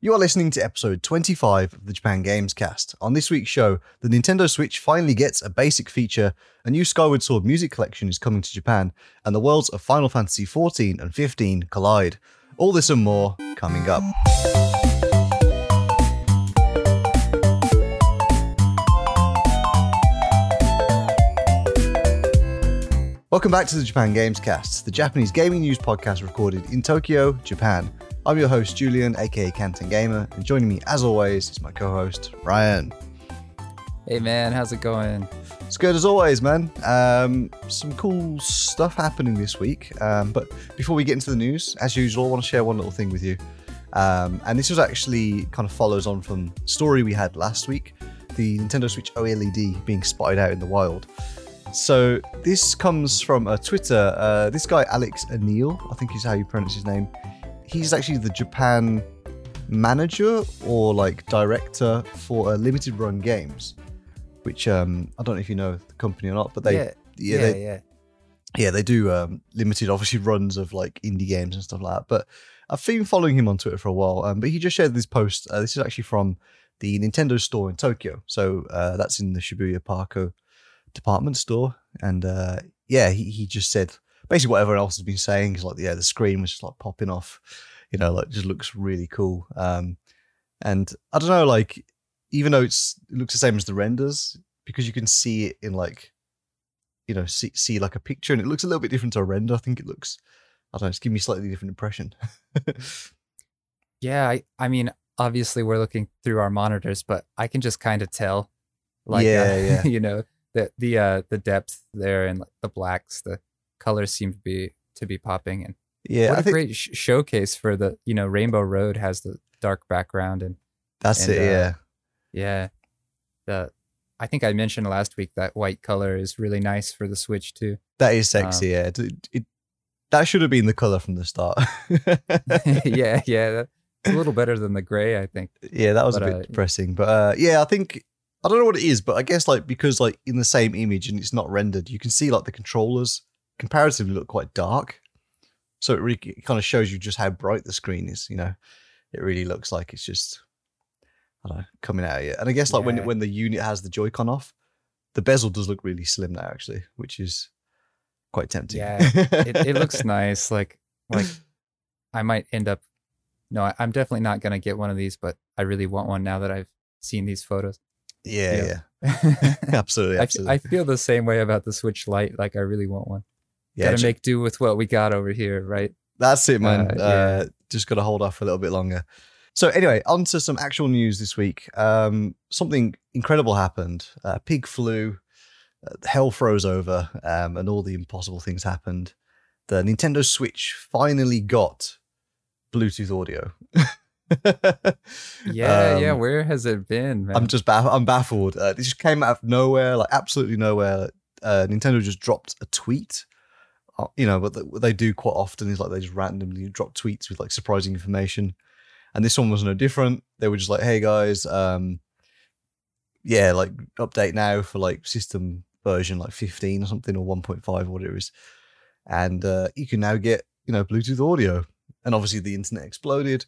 You are listening to episode 25 of the Japan Games Cast. On this week's show, the Nintendo Switch finally gets a basic feature, a new Skyward Sword music collection is coming to Japan, and the worlds of Final Fantasy XIV and 15 collide. All this and more coming up. Welcome back to the Japan Games Cast, the Japanese gaming news podcast recorded in Tokyo, Japan. I'm your host, Julian, aka Canton Gamer, and joining me, as always, is my co host, Ryan. Hey man, how's it going? It's good as always, man. Um, some cool stuff happening this week. Um, but before we get into the news, as usual, I want to share one little thing with you. Um, and this was actually kind of follows on from the story we had last week the Nintendo Switch OLED being spotted out in the wild. So this comes from uh, Twitter. Uh, this guy Alex Anil, I think is how you pronounce his name. He's actually the Japan manager or like director for uh, limited run games, which um, I don't know if you know the company or not, but they yeah, yeah, they, yeah. yeah, they do um, limited, obviously, runs of like indie games and stuff like that. But I've been following him on Twitter for a while. Um, but he just shared this post. Uh, this is actually from the Nintendo store in Tokyo. So uh, that's in the Shibuya Parco department store. And uh, yeah, he, he just said basically what everyone else has been saying is like, yeah, the screen was just like popping off, you know, like just looks really cool. Um, and I don't know, like, even though it's it looks the same as the renders, because you can see it in like you know see, see like a picture and it looks a little bit different to a render i think it looks i don't know it's giving me a slightly different impression Yeah, I, I mean, obviously we're looking through our monitors, but I can just kind of tell, like, Yeah, uh, yeah. you know, the the uh the depth there and like, the blacks, the colors seem to be to be popping, and yeah what a think great sh- showcase for the you know Rainbow Road has the dark background and that's and, it uh, yeah yeah, the I think I mentioned last week that white color is really nice for the Switch too. that is sexy yeah it, it- that should have been the color from the start yeah, yeah, that- a little better than the gray, I think. yeah that was a bit uh, depressing but uh yeah i think i don't know what it is but i guess like because like in the same image and it's not rendered you can see like the controllers comparatively look quite dark so it really kind of shows you just how bright the screen is you know it really looks like it's just i don't know coming out of it and i guess like when Yeah. when the unit has the joy-con off the bezel does look really slim now actually which is quite tempting Yeah, it, it looks nice. Like like I might end up. No, I, I'm definitely not gonna get one of these, but I really want one now that I've seen these photos. yeah yeah, I, absolutely absolutely I feel the same way about the Switch Lite. Like I really want one. Yeah Gotta make do with what we got over here, right? That's it, man. Uh, Uh, just got to hold off a little bit longer. So, anyway, on to some actual news this week. Um, something incredible happened. Uh, pig flew, uh, hell froze over, um, and all the impossible things happened. The Nintendo Switch finally got Bluetooth audio. Yeah, yeah. Um, Where has it been, man? I'm just baff- I'm baffled. Uh, this just came out of nowhere, like absolutely nowhere. Uh, Nintendo just dropped a tweet. Uh, you know, they, what they do quite often is like they just randomly drop tweets with like surprising information. And this one was no different. They were just like, "Hey guys, um, yeah, like update now for like system version like 15 or something or 1.5 or whatever it is, and uh, you can now get you know Bluetooth audio." And obviously, the internet exploded,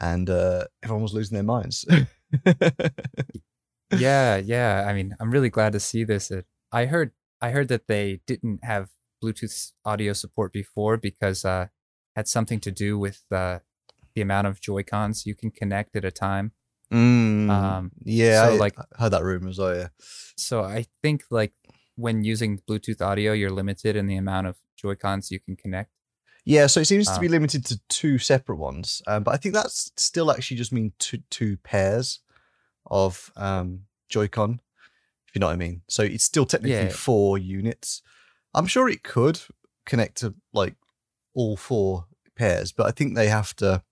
and uh, everyone was losing their minds. yeah, yeah. I mean, I'm really glad to see this. I heard I heard that they didn't have Bluetooth audio support before because uh had something to do with uh, the amount of Joy Cons you can connect at a time. Mm, Um, yeah, so, I, like- I heard that rumor as well. Yeah, So I think like when using Bluetooth audio, you're limited in the amount of Joy Cons you can connect. yeah. So it seems to be Um, limited to two separate ones, um, but I think that's still actually just mean two two pairs of um, Joy-Con, if you know what I mean. So it's still technically Yeah. four units. I'm sure it could connect to like all four pairs, but I think they have to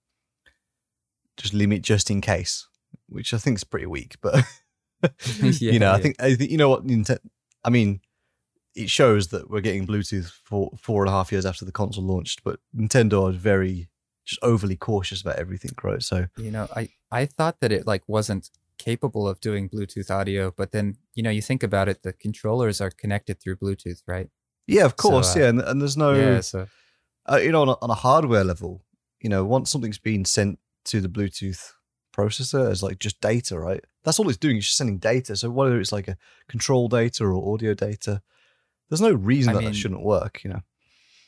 just limit just in case, which I think is pretty weak. But you know, I think I think you know what Nintendo. I mean, it shows that we're getting Bluetooth for four and a half years after the console launched, but Nintendo are very just overly cautious about everything, right? So you know, I I thought that it like wasn't capable of doing Bluetooth audio, but then you know you think about it, the controllers are connected through Bluetooth, right? Yeah, of So, course, uh, yeah, and, and there's no, Yeah, so uh, you know, on a, on a hardware level, you know, once something's been sent to the Bluetooth processor as like just data, right? That's all it's doing. It's just sending data. So whether it's like a control data or audio data, there's no reason I that mean- that shouldn't work. You know.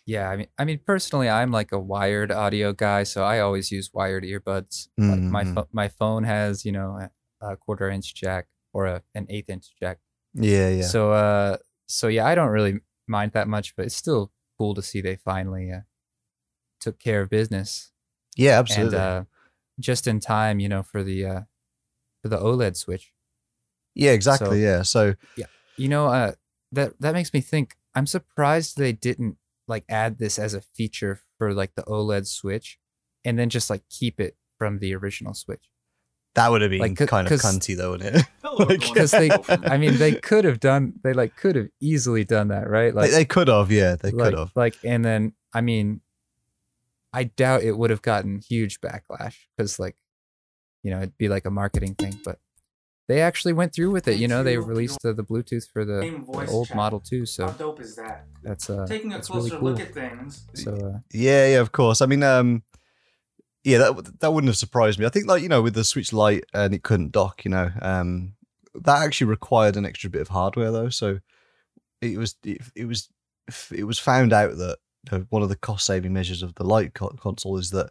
Yeah, I mean, I mean, personally, I'm like a wired audio guy, so I always use wired earbuds. Like my Mhm. pho- my phone has, you know, a, a quarter inch jack or a, an eighth inch jack. Yeah, yeah. So, uh, so yeah, I don't really mind that much, but it's still cool to see they finally uh, took care of business yeah, and absolutely. uh, just in time, you know, for the uh, for the OLED switch. yeah, exactly. so- yeah. So You know, uh, that that makes me think. I'm surprised they didn't like add this as a feature for like the OLED Switch, and then just like keep it from the original Switch. that would have been Like, kind of cunty, though, wouldn't it? Like- Because they, I mean, they could have done. They like could have easily done that, right? Like, they, they could have. Yeah, they like, could have. Like, and then I mean, I doubt it would have gotten huge backlash because, like, you know, it'd be like a marketing thing. But they actually went through with it. You know, they released the, the Bluetooth for the, the old chat. Model too. So how dope is that? that's uh, Taking a closer really cool. look at things. So uh, Yeah, yeah, of course. I mean, um, yeah, that that wouldn't have surprised me. I think, like you know, with the Switch Lite and it couldn't dock, you know, um, that actually required an extra bit of hardware though. So it was it, it was it was found out that you know, one of the cost saving measures of the light co- console is that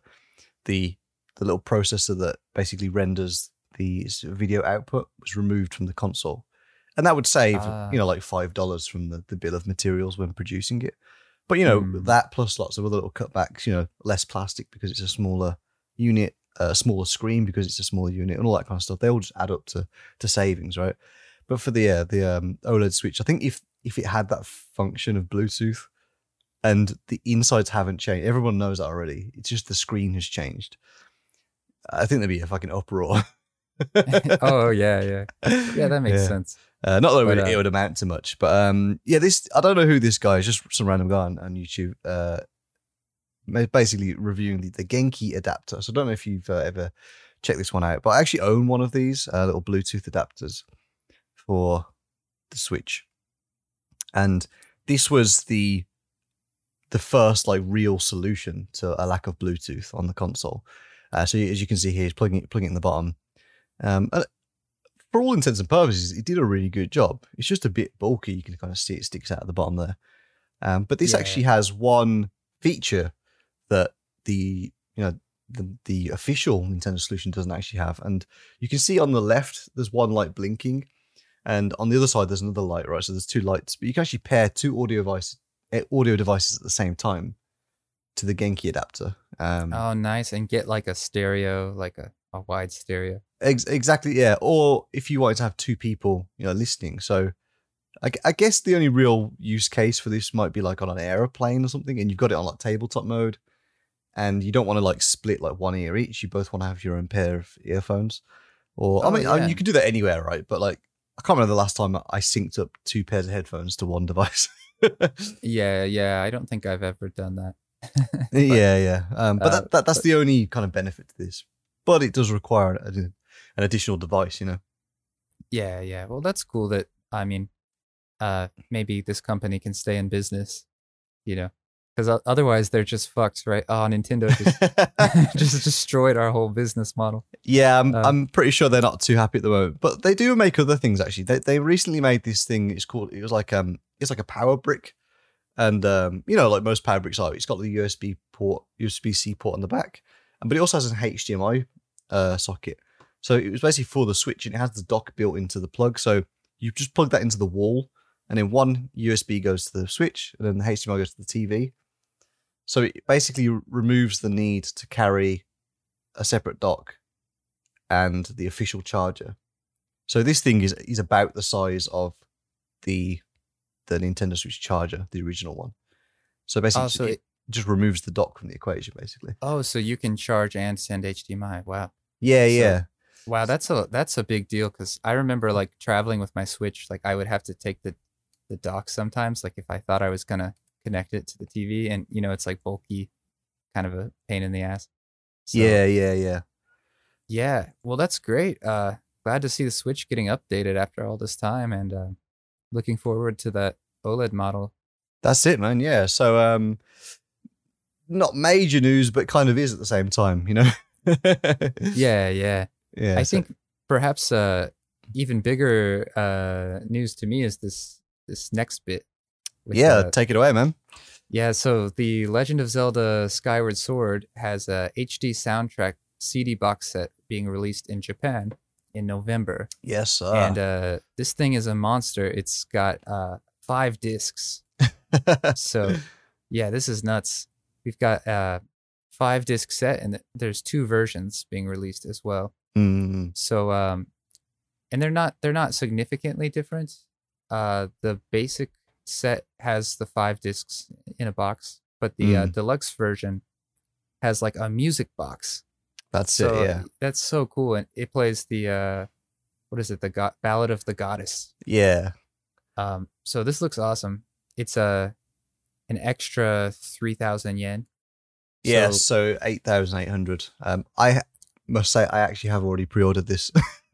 the the little processor that basically renders the video output was removed from the console, and that would save Ah. you know like five dollars from the, the bill of materials when producing it. But you know Hmm. that plus lots of other little cutbacks. You know, less plastic because it's a smaller unit, a smaller screen because it's a smaller unit, and all that kind of stuff. They all just add up to to savings, right? But for the uh, the um, OLED Switch, I think if if it had that function of Bluetooth and the insides haven't changed, everyone knows that already. It's just the screen has changed. I think there'd be a fucking uproar. oh yeah, yeah, yeah. That makes Yeah. sense. Uh, not that it would, uh, it would amount to much, but um, yeah, this I don't know who this guy is. Just some random guy on, on YouTube. Uh, basically reviewing the, the Genki adapter. So I don't know if you've uh, ever checked this one out, but I actually own one of these uh, little Bluetooth adapters for the Switch, and this was the the first like real solution to a lack of Bluetooth on the console. Uh, so as you can see here, it's plugging it plugging it in the bottom. Um, and for all intents and purposes, it did a really good job. It's just a bit bulky. You can kind of see it sticks out at the bottom there. Um, but this Yeah. actually has one feature that the you know the the official Nintendo solution doesn't actually have, and you can see on the left there's one light blinking, and on the other side there's another light. Right, so there's two lights, but you can actually pair two audio devices audio devices at the same time to the Genki adapter. Um, Oh, nice, and get like a stereo, like a, a wide stereo. Ex- exactly, yeah. Or if you wanted to have two people, you know, listening. So I, I guess the only real use case for this might be like on an aeroplane or something, and you've got it on like tabletop mode, and you don't want to like split like one ear each. You both want to have your own pair of earphones. Or I Oh, mean, I mean, you can do that anywhere, right? But like, I can't remember the last time I synced up two pairs of headphones to one device. Yeah, yeah. I don't think I've ever done that. yeah, yeah. Um, but uh, that, that that's but- the only kind of benefit to this. But it does require an, an additional device, you know. Yeah, yeah. Well, that's cool that I mean, uh, maybe this company can stay in business, you know, because otherwise they're just fucked, right? Oh, Nintendo just just destroyed our whole business model. Yeah, I'm, Uh, I'm pretty sure they're not too happy at the moment, but they do make other things actually. They they recently made this thing. It's called. It was like um, it's like a power brick, and um, you know, like most power bricks are, it's got the USB port, USB C port on the back, and but it also has an HDMI uh socket. So it was basically for the switch, and it has the dock built into the plug. So you just plug that into the wall, and then one USB goes to the switch, and then the HDMI goes to the TV. So it basically removes the need to carry a separate dock and the official charger. So this thing is is about the size of the the Nintendo Switch charger, the original one. So oh, basically, Oh, so it it- just removes the dock from the equation, basically. Oh, so you can charge and send HDMI. Wow. Yeah, So- yeah, Wow, that's a that's a big deal because I remember like traveling with my Switch, like I would have to take the the dock sometimes, like if I thought I was gonna connect it to the TV, and you know it's like bulky, kind of a pain in the ass. So, yeah, yeah, yeah. yeah. Well, that's great. Uh, glad to see the Switch getting updated after all this time, and uh, looking forward to that OLED model. That's it, man. Yeah. So, um, not major news, but kind of is at the same time. You know. Yeah, yeah. yeah. I so- think perhaps uh, even bigger uh, news to me is this this next bit. Yeah, uh, take it away, man. yeah. So the Legend of Zelda: Skyward Sword has a HD soundtrack CD box set being released in Japan in November, Yes, sir. and uh, this thing is a monster. It's got uh, five discs. So yeah, this is nuts. We've got uh, five disc set, and there's two versions being released as well. Mm, So um and they're not they're not significantly different. Uh the basic set has the 5 discs in a box, but the uh, Mm. deluxe version has like a music box. that's So it. Yeah, that's so cool and it plays the uh what is it? The Ballad of the Goddess. yeah. Um so this looks awesome. It's a an extra 3000 yen. Yeah, So- so eight thousand eight hundred. Um, I must say I actually have already pre-ordered this.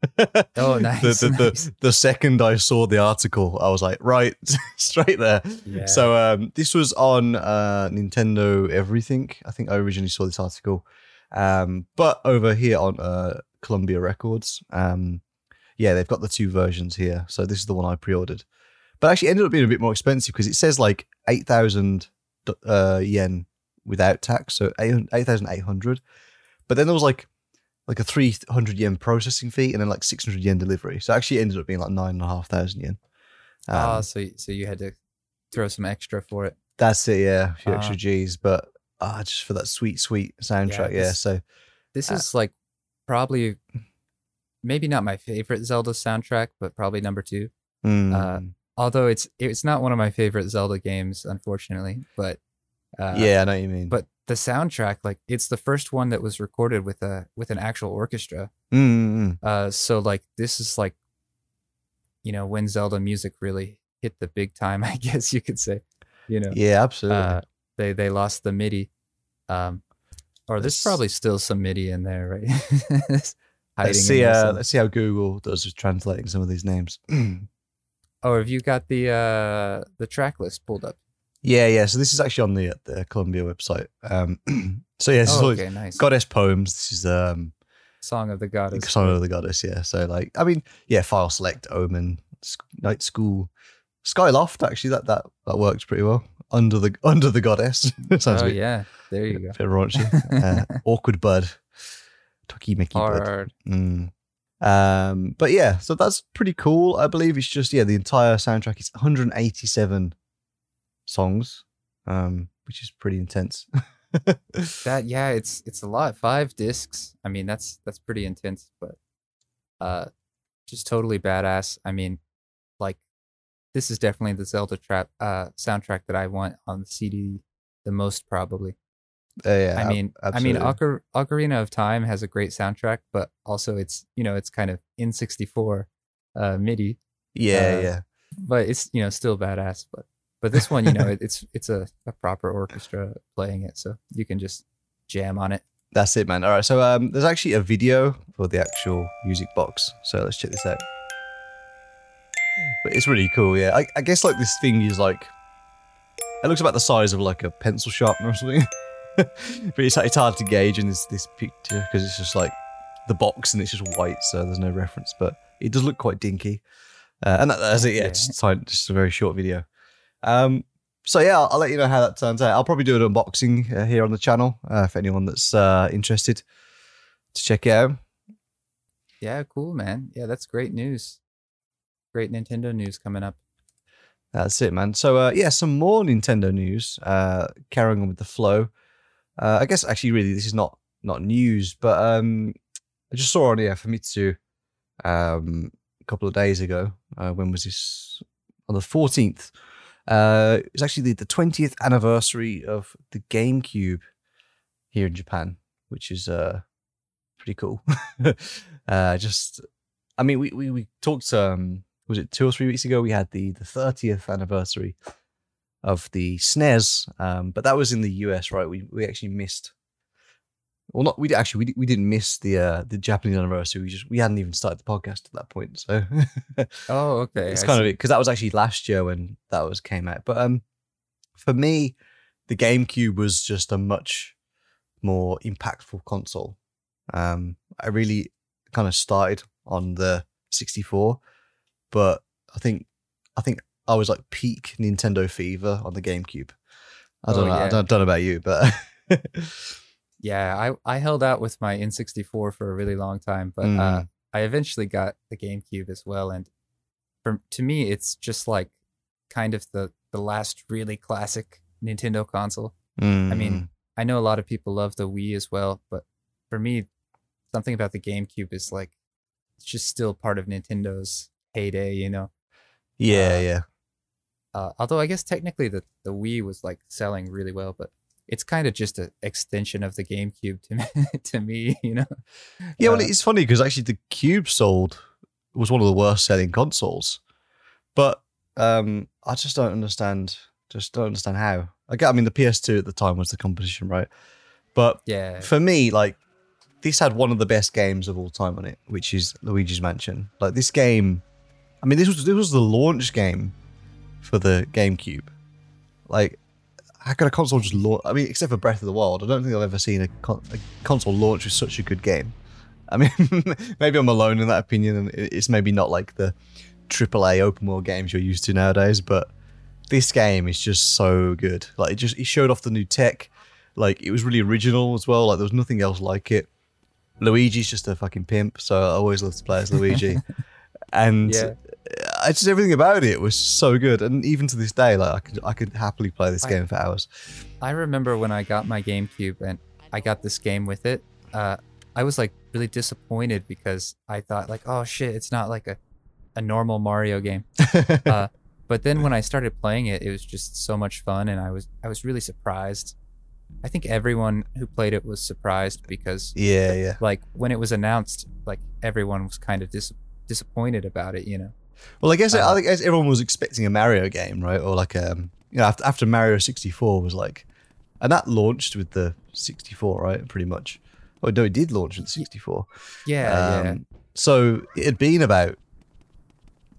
Oh, the, nice, the, the, nice. the second I saw the article, I was like, right, straight there. Yeah. So um, this was on uh, Nintendo Everything. I think I originally saw this article, um, but over here on uh, Columbia Records, um, yeah, they've got the two versions here. So this is the one I pre-ordered, but actually ended up being a bit more expensive because it says like eight thousand uh, yen without tax, so eight thousand eight hundred. But then there was like like a three hundred yen processing fee and then like six hundred yen delivery. So actually it ended up being like nine and a half thousand yen. oh, Um, so so you had to throw some extra for it. That's it, yeah. A few Uh, extra G's, but ah, just for that sweet, sweet soundtrack, yeah. this- so This Uh, is like probably maybe not my favorite Zelda soundtrack, but probably number two. mm, uh, Although it's it's not one of my favorite Zelda games, unfortunately. But uh, yeah, I know what you mean. But the soundtrack, like it's the first one that was recorded with a with an actual orchestra. Mm, mm, mm. Uh, so like this is like, you know, when Zelda music really hit the big time, I guess you could say. You know, yeah, absolutely. uh, they they lost the MIDI, um, or there's Let's- probably still some MIDI in there, right? Let's see. Uh, let's see how Google does with translating some of these names. Oh, have you got the uh the track list pulled up? Yeah, yeah. So this is actually on the the Columbia website. Um, so yeah, this Oh, all okay, nice. goddess poems. This is um, Song of the Goddess. song of the goddess. Yeah. So like, I mean, yeah, file select, omen, Sc- night school, skyloft. Actually, that that that works pretty well. Under the under the goddess. Sounds oh a bit, yeah, there you go. bit raunchy. uh, awkward bud, Toki Mickey bud. Hard. Mm. Um, but yeah, so that's pretty cool. I believe it's just yeah, the entire soundtrack is 187 songs, um, which is pretty intense. That yeah, it's it's a lot. Five discs. I mean, that's that's pretty intense, but uh, just totally badass. I mean, like this is definitely the Zelda trap uh soundtrack that I want on the CD the most probably. Uh, yeah, I mean, I mean, absolutely. Ocar- Ocarina of Time has a great soundtrack, but also it's you know it's kind of in sixty four uh, MIDI, yeah, uh, yeah, but it's you know still badass. But but this one, you know, it, it's it's a, a proper orchestra playing it, so you can just jam on it. that's it, man. All right, so um, there's actually a video for the actual music box, so let's check this out. But it's really cool, yeah. I, I guess like this thing is like, it looks about the size of like a pencil sharpener or something. but it's it's hard to gauge in this this picture because it's just like the box and it's just white, so there's no reference. But it does look quite dinky, uh, and that, that's it. Yeah, Yeah. Just, just a very short video. Um, so yeah, I'll, I'll let you know how that turns out. I'll probably do an unboxing uh, here on the channel uh, for anyone that's uh, interested to check it out. Yeah, cool, man. Yeah, that's great news. Great Nintendo news coming up. That's it, man. So uh, yeah, some more Nintendo news. Uh, carrying on with the flow. Uh, I guess actually, really, this is not not news, but um, I just saw on yeah Famitsu um, a couple of days ago. Uh, when was this? On the fourteenth. Uh, it's actually the, the 20th anniversary of the GameCube here in Japan, which is uh pretty cool. uh, just, I mean, we we we talked um was it two or three weeks ago? We had the the 30th anniversary of the SNES, um, but that was in the US, right? We we actually missed. Well, not we actually we, we didn't miss the uh, the Japanese anniversary. We just we hadn't even started the podcast at that point, so Oh, okay. it's I kind of see. it because that was actually last year when that was came out. But um, for me, the GameCube was just a much more impactful console. Um, I really kind of started on the 64, but I think I think I was like peak Nintendo fever on the GameCube. I don't Oh, know. I don't, don't know about you, but Yeah, I I held out with my N64 for a really long time, but uh, Mm. I eventually got the GameCube as well, and for to me, it's just like kind of the the last really classic Nintendo console. Mm. mean, I know a lot of people love the Wii as well, but for me, something about the GameCube is like it's just still part of Nintendo's heyday, you know. yeah, uh, yeah. Uh, although I guess technically the the Wii was like selling really well, but it's kind of just an extension of the GameCube to me, to me, you know. Yeah, well, Uh, it's funny because actually the Cube sold was one of the worst selling consoles, but um, I just don't understand. Just don't understand how. I get. I mean, the PS2 at the time was the competition, right? But yeah, for me, like this had one of the best games of all time on it, which is Luigi's Mansion. Like this game, I mean, this was this was the launch game for the GameCube. Like, how could a console just launch? I mean, except for Breath of the Wild, I don't think I've ever seen a, con- a console launch with such a good game. I mean, maybe I'm alone in that opinion, and it's maybe not like the AAA open world games you're used to nowadays, but this game is just so good. Like, it just it showed off the new tech. Like, it was really original as well. Like, there was nothing else like it. Luigi's just a fucking pimp, so I always love to play as Luigi. and Yeah. I just everything about it was so good, and even to this day, like I could I could happily play this I- game for hours. I remember when I got my GameCube and I got this game with it. Uh, I was like really disappointed because I thought like, oh shit, it's not like a, a normal Mario game. Uh, but then when I started playing it, it was just so much fun, and I was I was really surprised. I think everyone who played it was surprised because yeah, yeah. like when it was announced, like everyone was kind of dis- disappointed about it, you know. Well, I guess I Uh, think everyone was expecting a Mario game, right? Or like um, you know, after, after Mario 64 was like, and that launched with the 64, right? Pretty much. Oh no, it did launch with the 64. Yeah, yeah. Um, So it had been about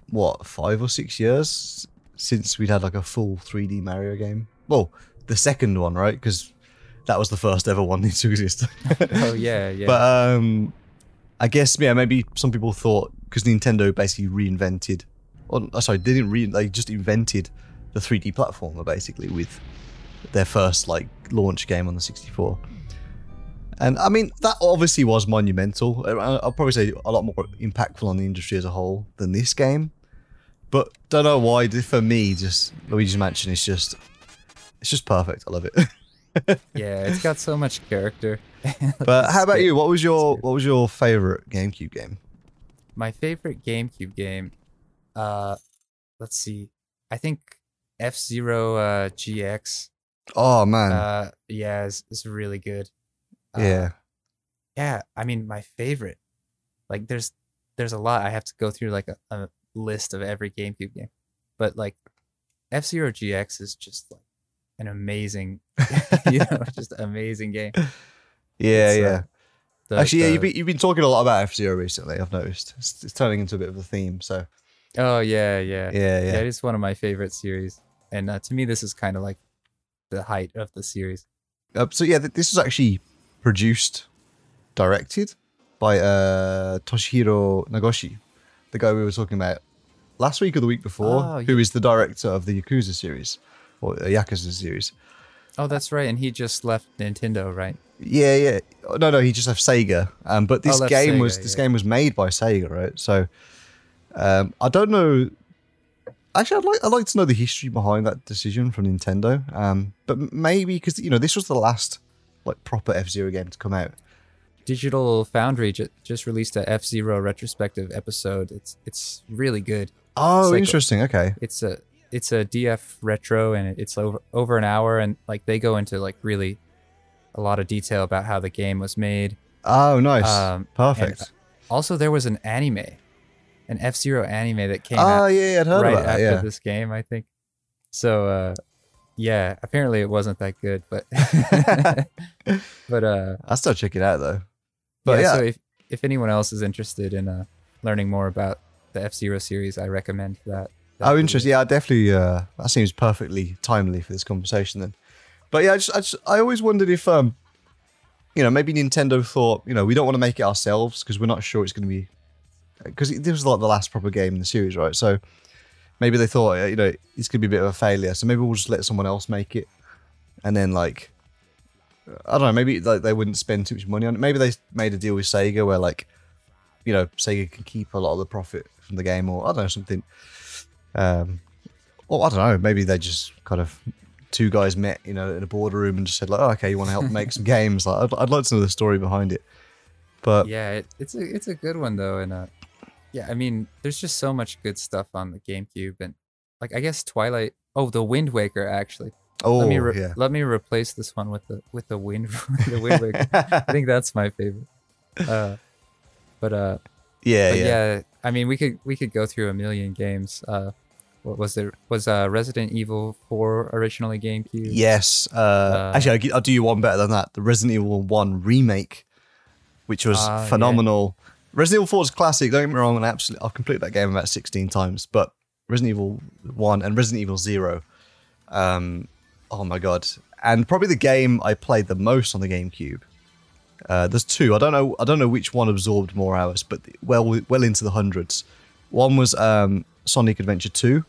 what five or six years since we'd had like a full 3D Mario game. Well, the second one, right? Because that was the first ever one to exist. Oh yeah, yeah. But um, I guess yeah, maybe some people thought because Nintendo basically reinvented, or oh, sorry, they didn't re, they just invented the 3D platformer basically with their first like launch game on the 64. And I mean that obviously was monumental. I'll probably say a lot more impactful on the industry as a whole than this game. But don't know why. For me, just Luigi's Mansion is just it's just perfect. I love it. yeah, it's got so much character. But how about you? What was your what was your favorite GameCube game? My favorite GameCube game, uh, let's see. I think F Zero uh, GX. Oh man, Uh, yeah, it's, is really good. Uh, yeah, yeah. I mean, my favorite. Like, there's there's a lot. I have to go through like a, a list of every GameCube game, but like F Zero GX is just like an amazing, you know, just amazing game. yeah, it's, uh, yeah. The- Actually, yeah, the- you've been, you've been talking a lot about F Zero recently. I've noticed it's, it's turning into a bit of a theme. So oh yeah, yeah, yeah, yeah. It is one of my favorite series, and uh, to me, this is kind of like the height of the series. Uh, so yeah, th- this was actually produced, directed by uh, Toshihiro Nagoshi, the guy we were talking about last week or the week before, Oh, who is the director of the Yakuza series or uh, Yakuza series. Oh, that's right, and he just left Nintendo, right? Yeah, yeah. Oh, No, no, he just left Sega. Um, but this Oh, game Sega, was this yeah. game was made by Sega, right? So, um, I don't know. Actually, I'd like I'd like to know the history behind that decision from Nintendo. Um, but maybe because you know this was the last like proper F Zero game to come out. Digital Foundry ju- just released a F Zero retrospective episode. It's it's really good. Oh, like interesting. okay. It's a it's a DF retro, and it's over over an hour, and like they go into like really a lot of detail about how the game was made. Oh, nice. Um, Perfect. Also, there was an anime, an F Zero anime that came Oh, out yeah, I'd heard right about that. after Yeah. this game, I think. So, uh, yeah, apparently it wasn't that good, but but uh, I'll still check it out though. But yeah, yeah, So if if anyone else is interested in uh, learning more about the F Zero series, I recommend that. Oh, interesting. Yeah, I definitely. Uh, that seems perfectly timely for this conversation then. But yeah, I just, I just, I always wondered if, um, you know, maybe Nintendo thought, you know, we don't want to make it ourselves because we're not sure it's going to be because this was like the last proper game in the series, right? So maybe they thought, uh, you know, it's going to be a bit of a failure. So maybe we'll just let someone else make it, and then like, I don't know, maybe like they wouldn't spend too much money on it. Maybe they made a deal with Sega where like, you know, Sega can keep a lot of the profit from the game, or I don't know something. Um, or I don't know, maybe they just kind of two guys met, you know, in a boardroom and just said like, oh, okay, you want to help make some games? Like, I'd, I'd like to know the story behind it. But yeah, it, it's a it's a good one though, and uh, yeah, I mean, there's just so much good stuff on the GameCube, and like I guess Twilight. Oh, the Wind Waker actually. oh let me re- yeah, let me replace this one with the with the Wind the Wind Waker. I think that's my favorite. Uh, but uh, yeah, but yeah, yeah. I mean, we could we could go through a million games. Uh, was there? Was uh Resident Evil Four originally GameCube? Yes. Uh, actually, I'll, I'll do you one better than that. The Resident Evil 1 remake, which was Ah, yeah. phenomenal. Resident Evil 4 is classic. Don't get me wrong. And absolutely, I've completed that game about 16 times. But Resident Evil 1 and Resident Evil 0, um, oh my God. And probably the game I played the most on the GameCube. Uh, there's two. I don't know. I don't know which one absorbed more hours, but well, well into the hundreds. One was um, Sonic Adventure 2,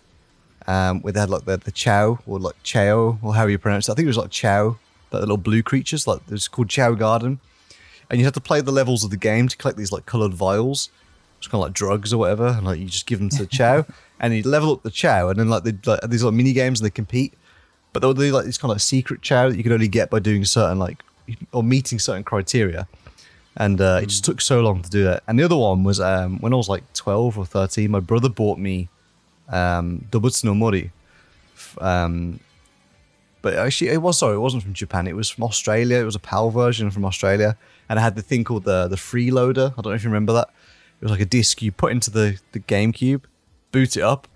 um, where they had like the, the Chao or like Chao or how you pronounce it. I think it was like Chao, like the little blue creatures. Like it was called Chao Garden, and you had to play the levels of the game to collect these like colored vials. It's kind of like drugs or whatever, and like you just give them to the Chao, and you level up the Chao, and then like they like these like mini games and they compete. But they would do like this kind of secret Chao that you could only get by doing certain like or meeting certain criteria. And uh, it just took so long to do that. And the other one was um, when I was like 12 or 13, my brother bought me um, Dobutsu no Mori. Um, but actually, it was sorry, it wasn't from Japan. It was from Australia. It was a PAL version from Australia, and it had the thing called the the freeloader. I don't know if you remember that. It was like a disc you put into the the GameCube, boot it up,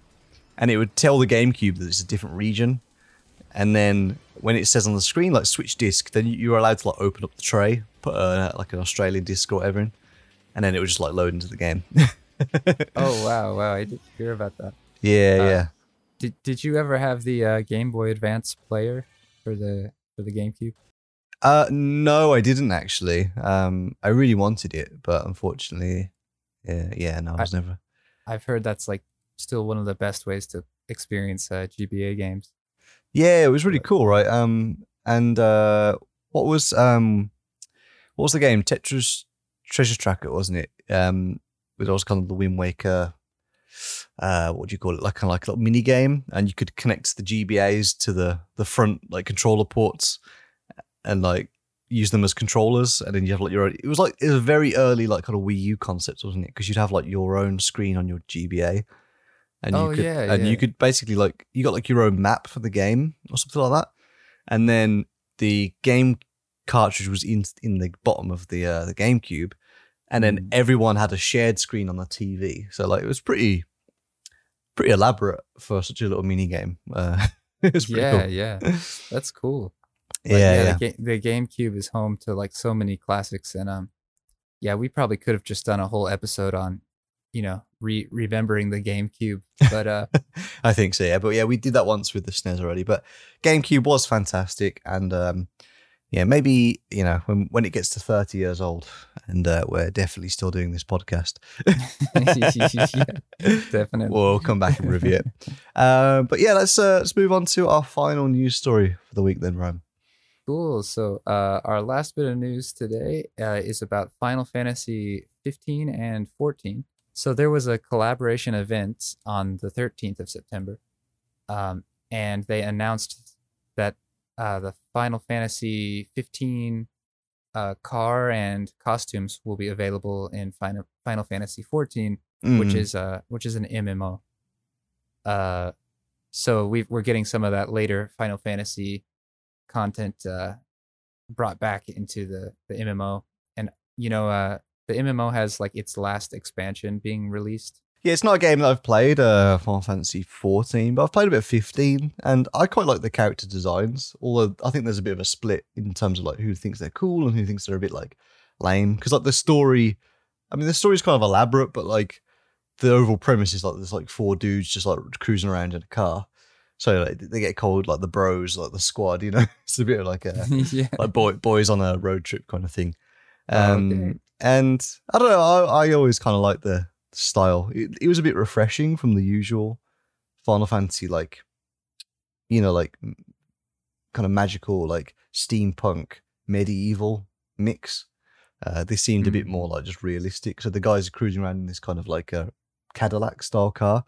and it would tell the GameCube that it's a different region. And then when it says on the screen like switch disc, then you, were allowed to like open up the tray, put uh like an Australian disc or whatever in, and then it would just like load into the game. Oh wow, wow! I didn't hear about that. Yeah, Uh, yeah. Did Did you ever have the uh, Game Boy Advance player for the for the GameCube? Uh, no, I didn't actually. Um, I really wanted it, but unfortunately, yeah, yeah, no, I was never. I've heard that's like still one of the best ways to experience uh, GBA games. Yeah, it was really cool, right? Um, and uh, what was um, what was the game? Tetris Treasure Tracker, wasn't it? Um, with also kind of the Wind Waker. Uh, what do you call it? Like kind of like a little mini game, and you could connect the GBAs to the the front like controller ports, and like use them as controllers, and then you have like your own. It was like it was a very early like kind of Wii U concept, wasn't it? Because you'd have like your own screen on your GBA, and you Oh, could yeah, and yeah. you could basically like you got like your own map for the game or something like that, and then the game cartridge was in in the bottom of the uh, the GameCube, and then Mm. everyone had a shared screen on the TV. So like it was pretty pretty elaborate for such a little mini game. Uh, it was pretty Yeah, cool. yeah, that's cool. yeah, But yeah. The, the GameCube is home to like so many classics, and um, yeah, we probably could have just done a whole episode on, you know, re- remembering the GameCube. But uh, I think so, yeah. But yeah, we did that once with the SNES already. But GameCube was fantastic, and um, yeah, maybe you know when when it gets to thirty years old, and uh, we're definitely still doing this podcast, yeah, definitely. we'll come back and review it. Uh, but yeah, let's uh, let's move on to our final news story for the week, then, Rome. Cool. So uh, our last bit of news today uh, is about Final Fantasy 15 and 14. So there was a collaboration event on the 13th of September, um, and they announced that uh, the Final Fantasy 15 uh, car and costumes will be available in Final Final Fantasy 14 which Mm. is uh which is an MMO. Uh, so we we're getting some of that later Final Fantasy content uh, brought back into the the MMO, and you know uh the MMO has like its last expansion being released. Yeah, it's not a game that I've played, uh, Final Fantasy 14, but I've played a bit of 15, and I quite like the character designs. Although I think there's a bit of a split in terms of like who thinks they're cool and who thinks they're a bit like lame. Because like the story, I mean, the story's kind of elaborate, but like the overall premise is like there's like four dudes just like cruising around in a car, So like, they get called like the bros, like the squad. You know, it's a bit of like a yeah. like boy, boys on a road trip kind of thing. Oh, Um, okay. And I don't know. I, I always kind of like the style. It, it was a bit refreshing from the usual Final Fantasy, like you know, like kind of magical, like steampunk, medieval mix. Uh, this seemed a bit Mm. more like just realistic. So the guys are cruising around in this kind of like a Cadillac style car.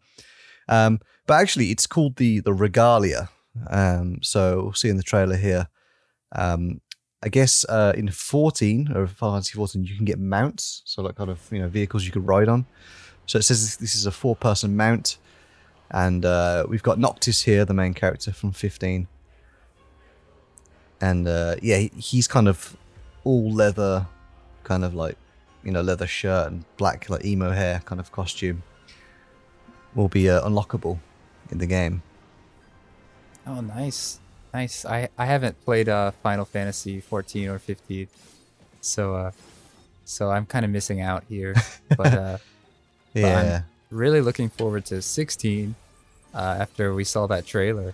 Um, but actually, it's called the the Regalia. Um, so we'll see in the trailer here. Um, I guess uh, in 14 or Final Fantasy 14, you can get mounts, so like kind of you know vehicles you can ride on. So it says this, is a four person mount, and uh, we've got Noctis here, the main character from 15, and uh, yeah, he's kind of all leather, kind of like you know leather shirt and black like emo hair kind of costume. Will be uh, unlockable in the game. Oh, nice, nice. I I haven't played uh Final Fantasy 14 or 15, so uh, so I'm kind of missing out here. But uh, But I'm- Yeah. really looking forward to 16. Uh, after we saw that trailer.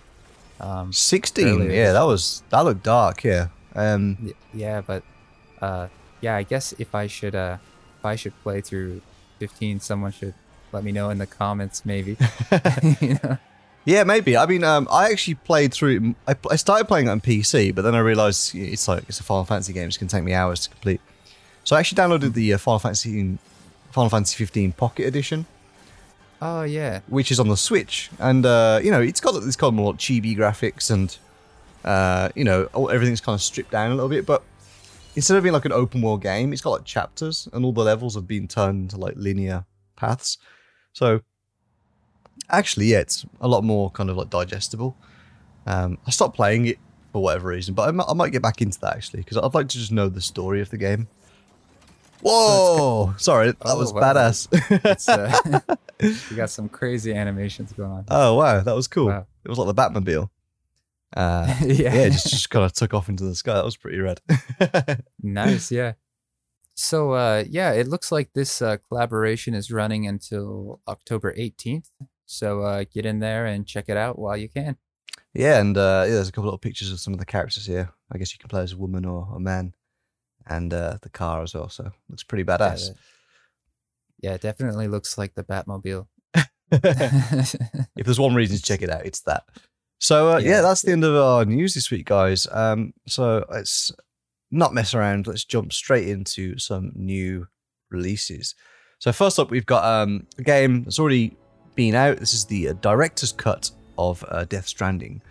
Um, 16 earlier yeah that was that looked dark yeah um yeah, but uh, yeah, I guess if I should uh, if I should play through 15, someone should let me know in the comments, maybe. you know? Yeah maybe. I mean um i actually played through I, I started playing it on pc but then i realized it's like it's a final fantasy game it's going to take me hours to complete. So i actually downloaded the uh, final fantasy final fantasy 15 pocket edition. Oh yeah, which is on the switch and uh you know it's got this kind of more chibi graphics and uh you know all, everything's kind of stripped down a little bit but instead of being like an open world game it's got like chapters and all the levels have been turned into like linear paths. So actually yeah it's a lot more kind of like digestible um i stopped playing it for whatever reason but i might, I might get back into that actually because i'd like to just know the story of the game whoa sorry that Oh, was wow. badass it's, uh, you got some crazy animations going on. oh wow that was cool Wow. it was like the batmobile uh yeah, yeah, just, just kind of took off into the sky. That was pretty rad. nice. Yeah. So uh, yeah, it looks like this uh, collaboration is running until October 18th. So uh, get in there and check it out while you can. yeah, and uh, yeah, there's a couple of pictures of some of the characters here. I guess you can play as a woman or a man, and uh, the car as well. So looks pretty Yeah, badass. yeah, it definitely looks like the Batmobile. if there's one reason to check it out, it's that. So uh, yeah. Yeah. that's the end of our news this week, guys. Um, so let's not mess around. Let's jump straight into some new releases. So first up, we've got um, a game that's already been out. This is the uh, director's cut of uh, Death Stranding.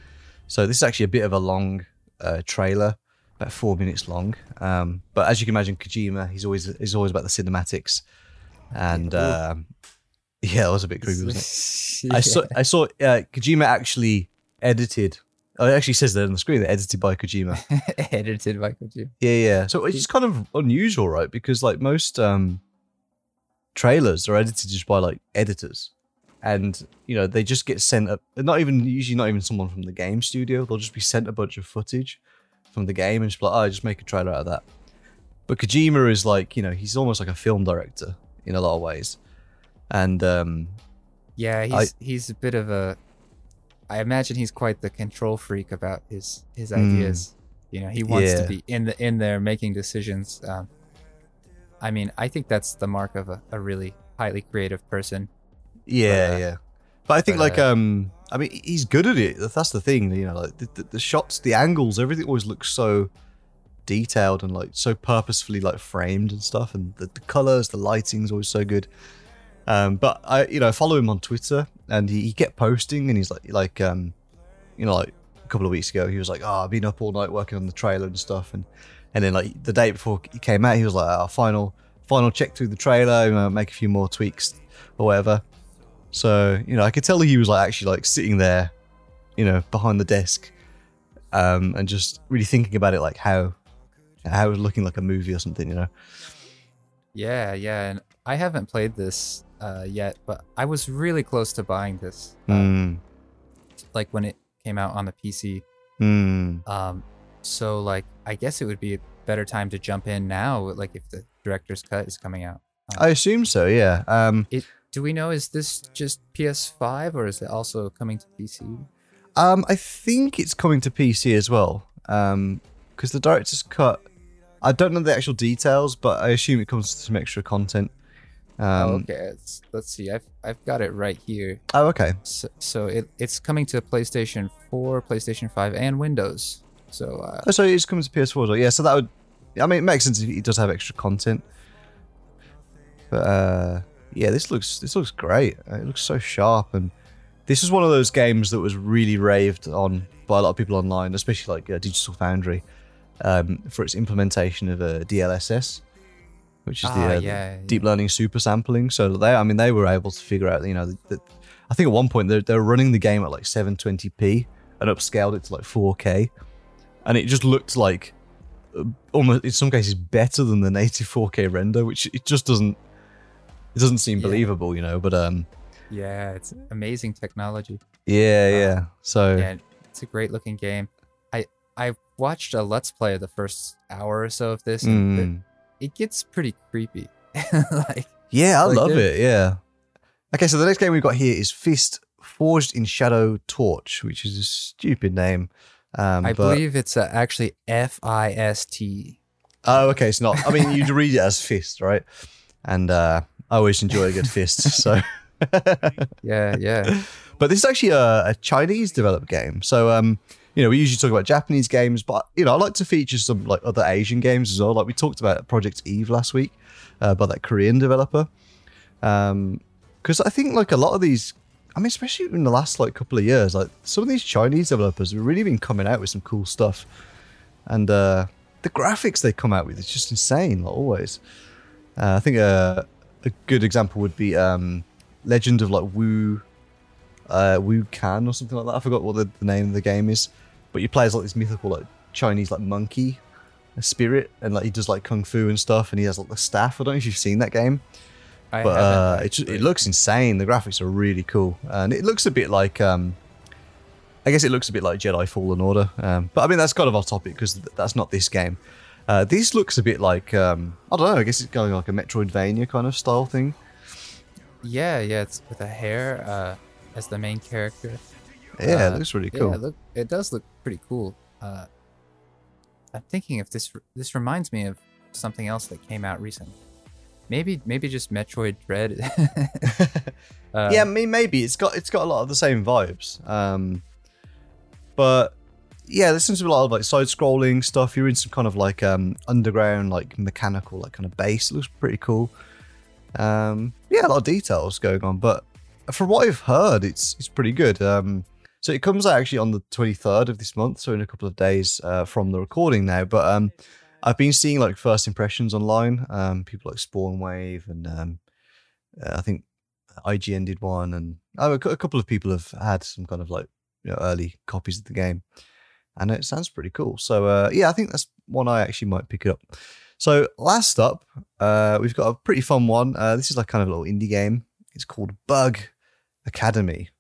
So this is actually a bit of a long uh, trailer, about four minutes long. Um, but as you can imagine, Kojima, he's always he's always about the cinematics, and um, yeah, it was a bit creepy, wasn't it? I saw I saw uh, Kojima actually edited. Oh, it actually says that on the screen. That edited by Kojima. edited by Kojima. yeah, yeah. So it's just kind of unusual, right? Because like most um, trailers are edited just by like editors, and you know they just get sent up. Not even usually not even someone from the game studio. They'll just be sent a bunch of footage from the game and just be like, oh, just make a trailer out of that. But Kojima is like, you know, he's almost like a film director in a lot of ways, and um, Yeah, he's I- he's a bit of a. I imagine he's quite the control freak about his his Mm. ideas. You know, he wants Yeah. to be in the in there making decisions. Um, I mean, I think that's the mark of a, a really highly creative person. Yeah, uh, yeah. But I think but, like uh, um I mean he's good at it. That's the thing, you know, like the, the, the shots, the angles, everything always looks so detailed and like so purposefully like framed and stuff and the, the colors, the lighting's always so good. Um but I you know, follow him on Twitter and he, he kept posting and he's like like um you know like a couple of weeks ago he was like, "Oh, I've been up all night working on the trailer and stuff." And and then like the day before he came out, he was like, "Oh, final final check through the trailer, you know, make a few more tweaks or whatever." So you know, I could tell he was like actually like sitting there, you know, behind the desk, um, and just really thinking about it, like how how it was looking like a movie or something, you know. Yeah, yeah, and I haven't played this uh, yet, but I was really close to buying this, Mm, like when it came out on the PC. mm. Um, so like, I guess it would be a better time to jump in now, like if the director's cut is coming out. I assume so. Yeah. Um, It do we know is this just PS5 or is it also coming to PC? Um, I think it's coming to PC as well. Um, because the director's cut, I don't know the actual details, but I assume it comes with some extra content. Um, oh, okay, let's, let's see. I've I've got it right here. oh, okay. So, so it, it's coming to PlayStation 4, PlayStation 5, and Windows. So uh, Oh, so it's coming to PS4 as well. Yeah, so that would. I mean, it makes sense if it does have extra content. But uh, yeah, this looks this looks great. Uh, It looks so sharp, and this is one of those games that was really raved on by a lot of people online, especially like uh, Digital Foundry, um, for its implementation of a DLSS, which is the, Ah, uh, the yeah, deep learning super sampling. So they, I mean, they were able to figure out, you know, that I think at one point they're, they're running the game at like 720p and upscaled it to like 4K, and it just looked like uh, almost in some cases better than the native 4K render, which it just doesn't. It doesn't seem Yeah. believable, you know. But um, yeah, it's amazing technology. yeah, yeah. So Yeah, it's a great looking game. I I watched a let's play of the first hour or so of this, and it, mm, it gets pretty creepy. like yeah, I like love it. Yeah. Okay, so the next game we've got here is Fist Forged in Shadow Torch, which is a stupid name. Um, I but- believe it's uh, actually F I S T. Oh, okay. It's not. I mean, you'd read it as fist, right? And uh, I always enjoy a good fist. So, Yeah, yeah. but this is actually a, a Chinese developed game. So, um, you know, we usually talk about Japanese games, but you know, I like to feature some like other Asian games as well. Like we talked about Project Eve last week uh, by that Korean developer. Um, because I think like a lot of these, I mean, especially in the last like couple of years, like some of these Chinese developers have really been coming out with some cool stuff, and uh, the graphics they come out with is just insane, like always. Uh, I think a a good example would be um, Legend of like Wu, uh, Wu Can or something like that. I forgot what the, the name of the game is, but you play as like this mythical like Chinese like monkey, spirit, and like he does like kung fu and stuff, and he has like the staff. I don't know if you've seen that game I but uh, it, it looks insane. The graphics are really cool, and it looks a bit like um, I guess it looks a bit like Jedi Fallen Order. Um, but I mean that's kind of off topic because th- that's not this game. Uh, this looks a bit like um, I don't know. I guess it's kind of like a Metroidvania kind of style thing. Yeah, yeah. It's with a hare uh, as the main character. Yeah, Uh, it looks really Yeah, cool. it look it does look pretty cool. Uh, I'm thinking if this this reminds me of something else that came out recently. Maybe maybe just Metroid Dread. Uh, yeah, I mean maybe it's got it's got a lot of the same vibes. Um, but yeah, there seems to be a lot of like side scrolling stuff. You're in some kind of like um underground, like mechanical, like kind of base. It looks pretty cool. Um, yeah, a lot of details going on, but from what I've heard, it's it's pretty good. Um, so it comes out actually on the 23rd of this month, so in a couple of days uh, from the recording now. But um, I've been seeing like first impressions online. Um, people like SpawnWave and um, uh, I think IGN did one, and oh, a a couple of people have had some kind of like you know, early copies of the game, and it sounds pretty cool. So uh, yeah, I think that's one I actually might pick it up. So last up, uh, we've got a pretty fun one. Uh, this is like kind of a little indie game. It's called Bug Academy.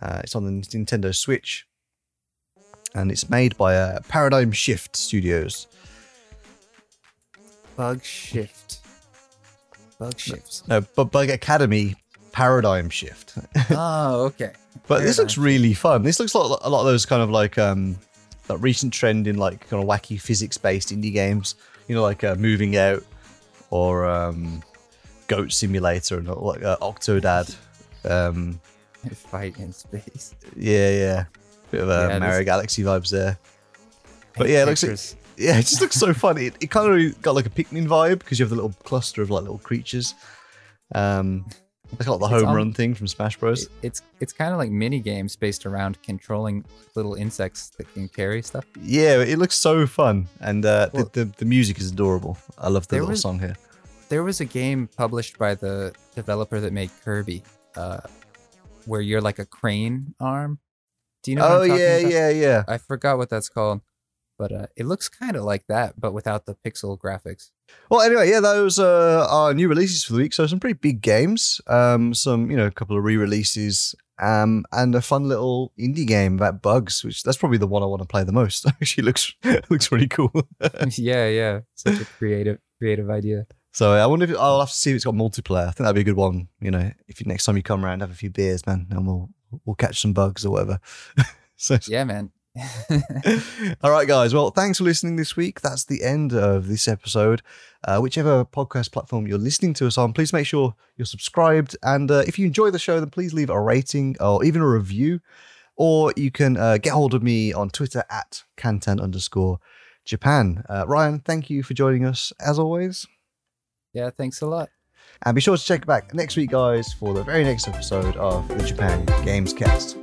Uh, it's on the Nintendo Switch, and it's made by uh, Paradigm Shift Studios. Bug Shift. Bug Shifts. No, but Bug Academy Paradigm Shift. oh, okay. But this looks really fun. This looks like a lot of those kind of like um that recent trend in like kind of wacky physics based indie games. You know, like uh, Moving Out or um Goat Simulator and like uh, Octodad. Um Fight in space. yeah, yeah. Bit of a Yeah, Mario Galaxy vibes there. But yeah, it looks like, yeah, it just looks so fun. It, it kind of got like a Pikmin vibe because you have the little cluster of like little creatures. Um, it's like the It's home al- run thing from Smash Bros. It's it's kind of like mini games based around controlling little insects that can carry stuff. Yeah, it looks so fun, and uh, Well- the, the the music is adorable. I love the little was- song here. There was a game published by the developer that made Kirby, uh, where you're like a crane arm. Do you know? what Oh yeah, about? yeah, yeah. I forgot what that's called, but uh, it looks kind of like that, but without the pixel graphics. Well, anyway, yeah, those uh, are new releases for the week. So some pretty big games, um, some you know, a couple of re-releases, um, and a fun little indie game about bugs. Which that's probably the one I want to play the most. Actually, looks looks really cool. yeah, yeah, such a creative, creative idea. so I wonder if I'll have to see if it's got multiplayer. I think that'd be a good one. You know, if you, next time you come around, have a few beers, man, and we'll we'll catch some bugs or whatever. So, Yeah, man. all right, guys. Well, thanks for listening this week. That's the end of this episode. Uh, whichever podcast platform you're listening to us on, please make sure you're subscribed. And uh, if you enjoy the show, then please leave a rating or even a review. Or you can uh, get hold of me on Twitter at Kantan underscore Japan. Uh, Ryan, thank you for joining us as always. yeah, thanks a lot. And be sure to check back next week, guys, for the very next episode of the Japan Games Cast.